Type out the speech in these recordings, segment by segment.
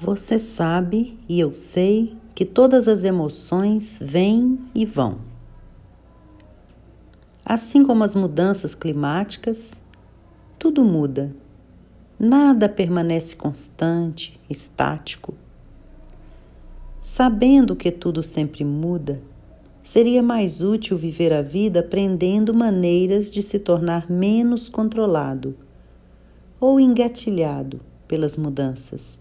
Você sabe e eu sei que todas as emoções vêm e vão. Assim como as mudanças climáticas, tudo muda. Nada permanece constante, estático. Sabendo que tudo sempre muda, seria mais útil viver a vida aprendendo maneiras de se tornar menos controlado ou engatilhado pelas mudanças.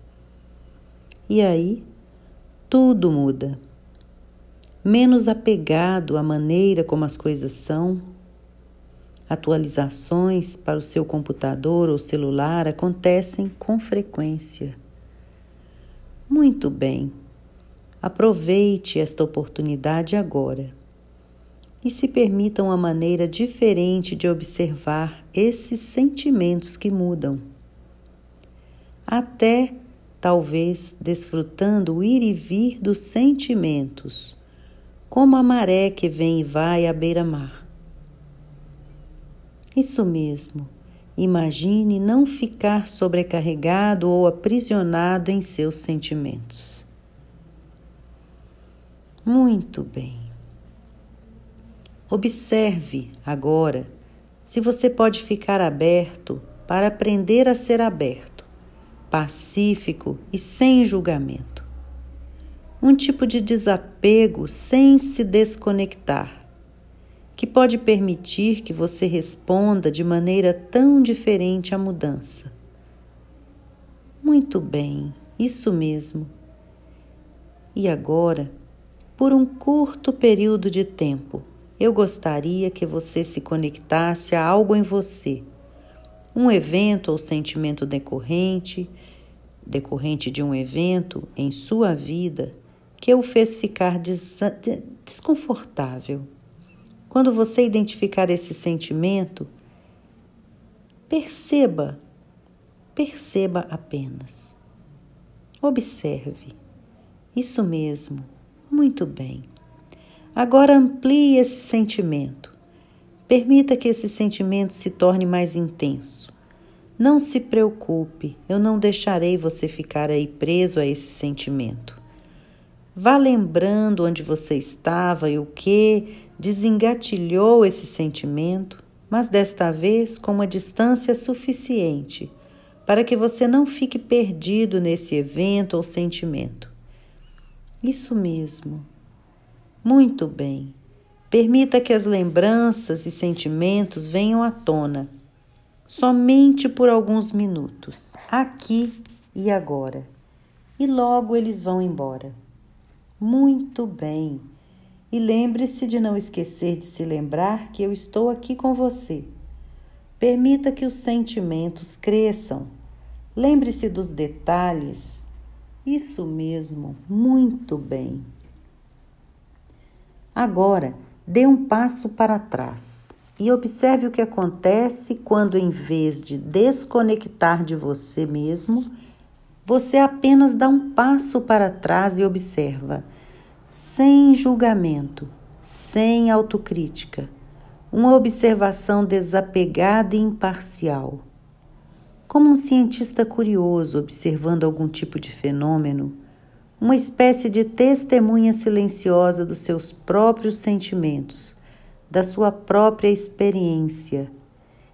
E aí, tudo muda. Menos apegado à maneira como as coisas são. Atualizações para o seu computador ou celular acontecem com frequência. Muito bem, aproveite esta oportunidade agora e se permita uma maneira diferente de observar esses sentimentos que mudam. Até talvez desfrutando o ir e vir dos sentimentos, como a maré que vem e vai à beira-mar. Isso mesmo. Imagine não ficar sobrecarregado ou aprisionado em seus sentimentos. Muito bem. Observe agora se você pode ficar aberto para aprender a ser aberto pacífico e sem julgamento. Um tipo de desapego sem se desconectar, que pode permitir que você responda de maneira tão diferente à mudança. Muito bem, isso mesmo. E agora, por um curto período de tempo, eu gostaria que você se conectasse a algo em você um evento ou sentimento decorrente, decorrente de um evento em sua vida que o fez ficar des desconfortável. Quando você identificar esse sentimento, perceba, perceba apenas. Observe. Isso mesmo, muito bem. Agora amplie esse sentimento. Permita que esse sentimento se torne mais intenso. Não se preocupe, eu não deixarei você ficar aí preso a esse sentimento. Vá lembrando onde você estava e o que desengatilhou esse sentimento, mas desta vez com uma distância suficiente para que você não fique perdido nesse evento ou sentimento. Isso mesmo. Muito bem. Permita que as lembranças e sentimentos venham à tona, somente por alguns minutos, aqui e agora, e logo eles vão embora. Muito bem. E lembre-se de não esquecer de se lembrar que eu estou aqui com você. Permita que os sentimentos cresçam. Lembre-se dos detalhes. Isso mesmo, muito bem. Agora, Dê um passo para trás e observe o que acontece quando, em vez de desconectar de você mesmo, você apenas dá um passo para trás e observa, sem julgamento, sem autocrítica, uma observação desapegada e imparcial. Como um cientista curioso observando algum tipo de fenômeno, uma espécie de testemunha silenciosa dos seus próprios sentimentos, da sua própria experiência.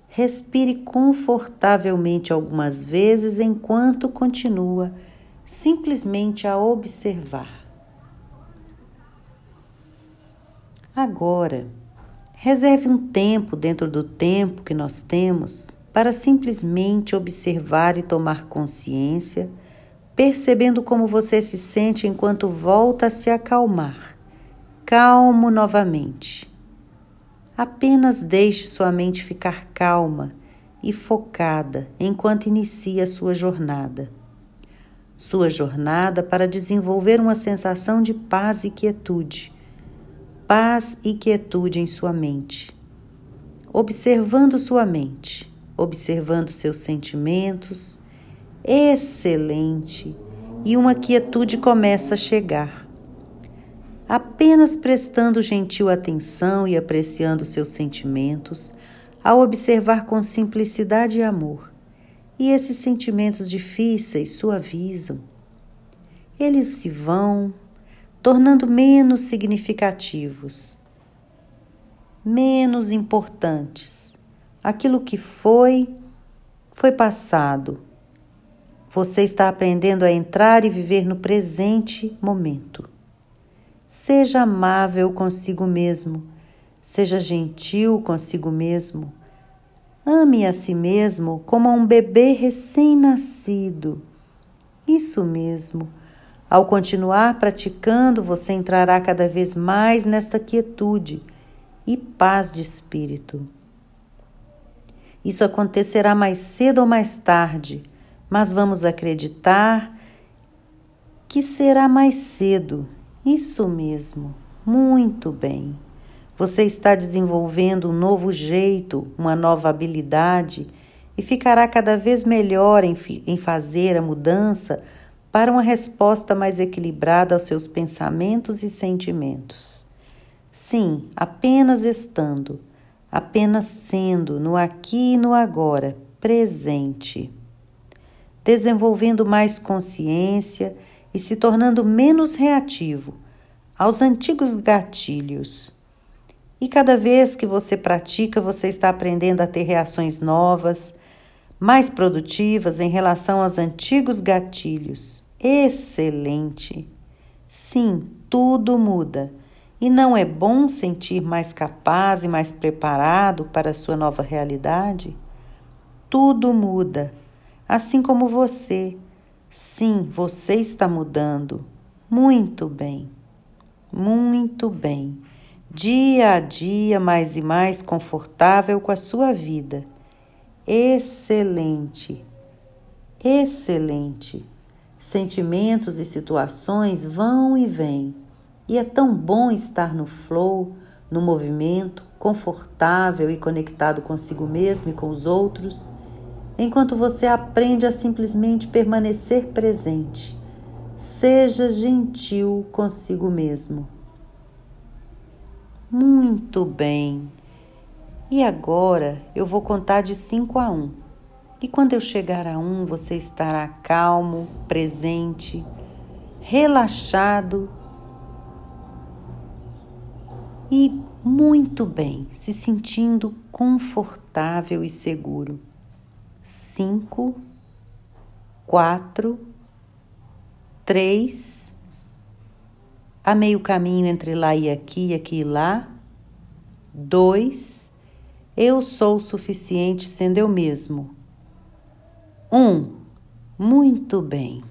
Respire confortavelmente algumas vezes enquanto continua simplesmente a observar. Agora, reserve um tempo dentro do tempo que nós temos para simplesmente observar e tomar consciência percebendo como você se sente enquanto volta a se acalmar, calmo novamente. Apenas deixe sua mente ficar calma e focada enquanto inicia sua jornada. Sua jornada para desenvolver uma sensação de paz e quietude. Paz e quietude em sua mente. Observando sua mente, observando seus sentimentos, excelente e uma quietude começa a chegar. Apenas prestando gentil atenção e apreciando seus sentimentos, ao observar com simplicidade e amor, e esses sentimentos difíceis suavizam, eles se vão, tornando menos significativos, menos importantes. Aquilo que foi, foi passado. Você está aprendendo a entrar e viver no presente momento. Seja amável consigo mesmo, seja gentil consigo mesmo. Ame a si mesmo como a um bebê recém-nascido. Isso mesmo ao continuar praticando, você entrará cada vez mais nessa quietude e paz de espírito. Isso acontecerá mais cedo ou mais tarde, mas vamos acreditar que será mais cedo. Isso mesmo, muito bem. Você está desenvolvendo um novo jeito, uma nova habilidade e ficará cada vez melhor em, em fazer a mudança para uma resposta mais equilibrada aos seus pensamentos e sentimentos. Sim, apenas estando, apenas sendo no aqui e no agora, presente. Desenvolvendo mais consciência e se tornando menos reativo aos antigos gatilhos. E cada vez que você pratica, você está aprendendo a ter reações novas, mais produtivas em relação aos antigos gatilhos excelente. Sim, tudo muda. E não é bom sentir mais capaz e mais preparado para a sua nova realidade? Tudo muda, assim como você. Sim, você está mudando. Muito bem, muito bem. Dia a dia, mais e mais confortável com a sua vida. Excelente, excelente. Sentimentos e situações vão e vêm, e é tão bom estar no flow, no movimento, confortável e conectado consigo mesmo e com os outros, enquanto você aprende a simplesmente permanecer presente. Seja gentil consigo mesmo. Muito bem. E agora eu vou contar de 5 a 1. Um. E quando eu chegar a um, você estará calmo, presente, relaxado e muito bem, se sentindo confortável e seguro. Cinco, quatro, três, a meio caminho entre lá e aqui, aqui e lá. Dois, eu sou o suficiente sendo eu mesmo um, muito bem.